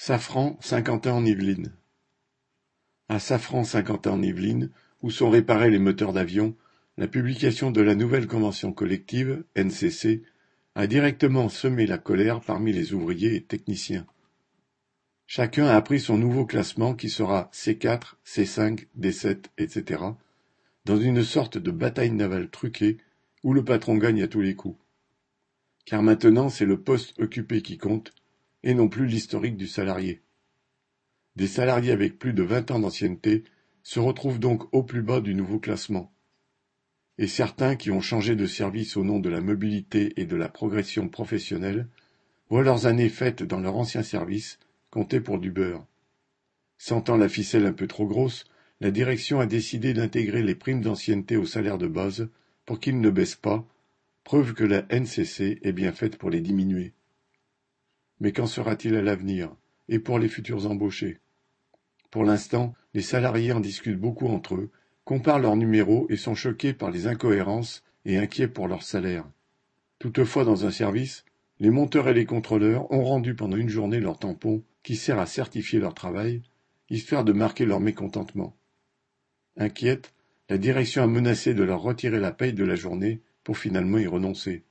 Safran, Saint-Quentin-en-Yvelines À Safran-Saint-Quentin-en-Yvelines, où sont réparés les moteurs d'avion, la publication de la nouvelle convention collective, NCC, a directement semé la colère parmi les ouvriers et techniciens. Chacun a appris son nouveau classement qui sera C4, C5, D7, etc., dans une sorte de bataille navale truquée où le patron gagne à tous les coups. Car maintenant c'est le poste occupé qui compte, et non plus l'historique du salarié. Des salariés avec plus de vingt ans d'ancienneté se retrouvent donc au plus bas du nouveau classement. Et certains qui ont changé de service au nom de la mobilité et de la progression professionnelle voient leurs années faites dans leur ancien service compter pour du beurre. Sentant la ficelle un peu trop grosse, la direction a décidé d'intégrer les primes d'ancienneté au salaire de base pour qu'ils ne baissent pas, preuve que la NCC est bien faite pour les diminuer. Mais qu'en sera-t-il à l'avenir, et pour les futurs embauchés? Pour l'instant, les salariés en discutent beaucoup entre eux, comparent leurs numéros et sont choqués par les incohérences et inquiets pour leur salaire. Toutefois, dans un service, les monteurs et les contrôleurs ont rendu pendant une journée leur tampon qui sert à certifier leur travail, histoire de marquer leur mécontentement. Inquiète, la direction a menacé de leur retirer la paye de la journée pour finalement y renoncer.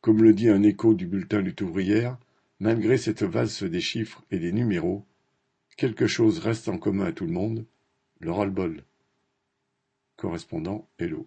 Comme le dit un écho du bulletin lutte ouvrière, Malgré cette valse des chiffres et des numéros, quelque chose reste en commun à tout le monde, le ras-le-bol. Correspondant Hello.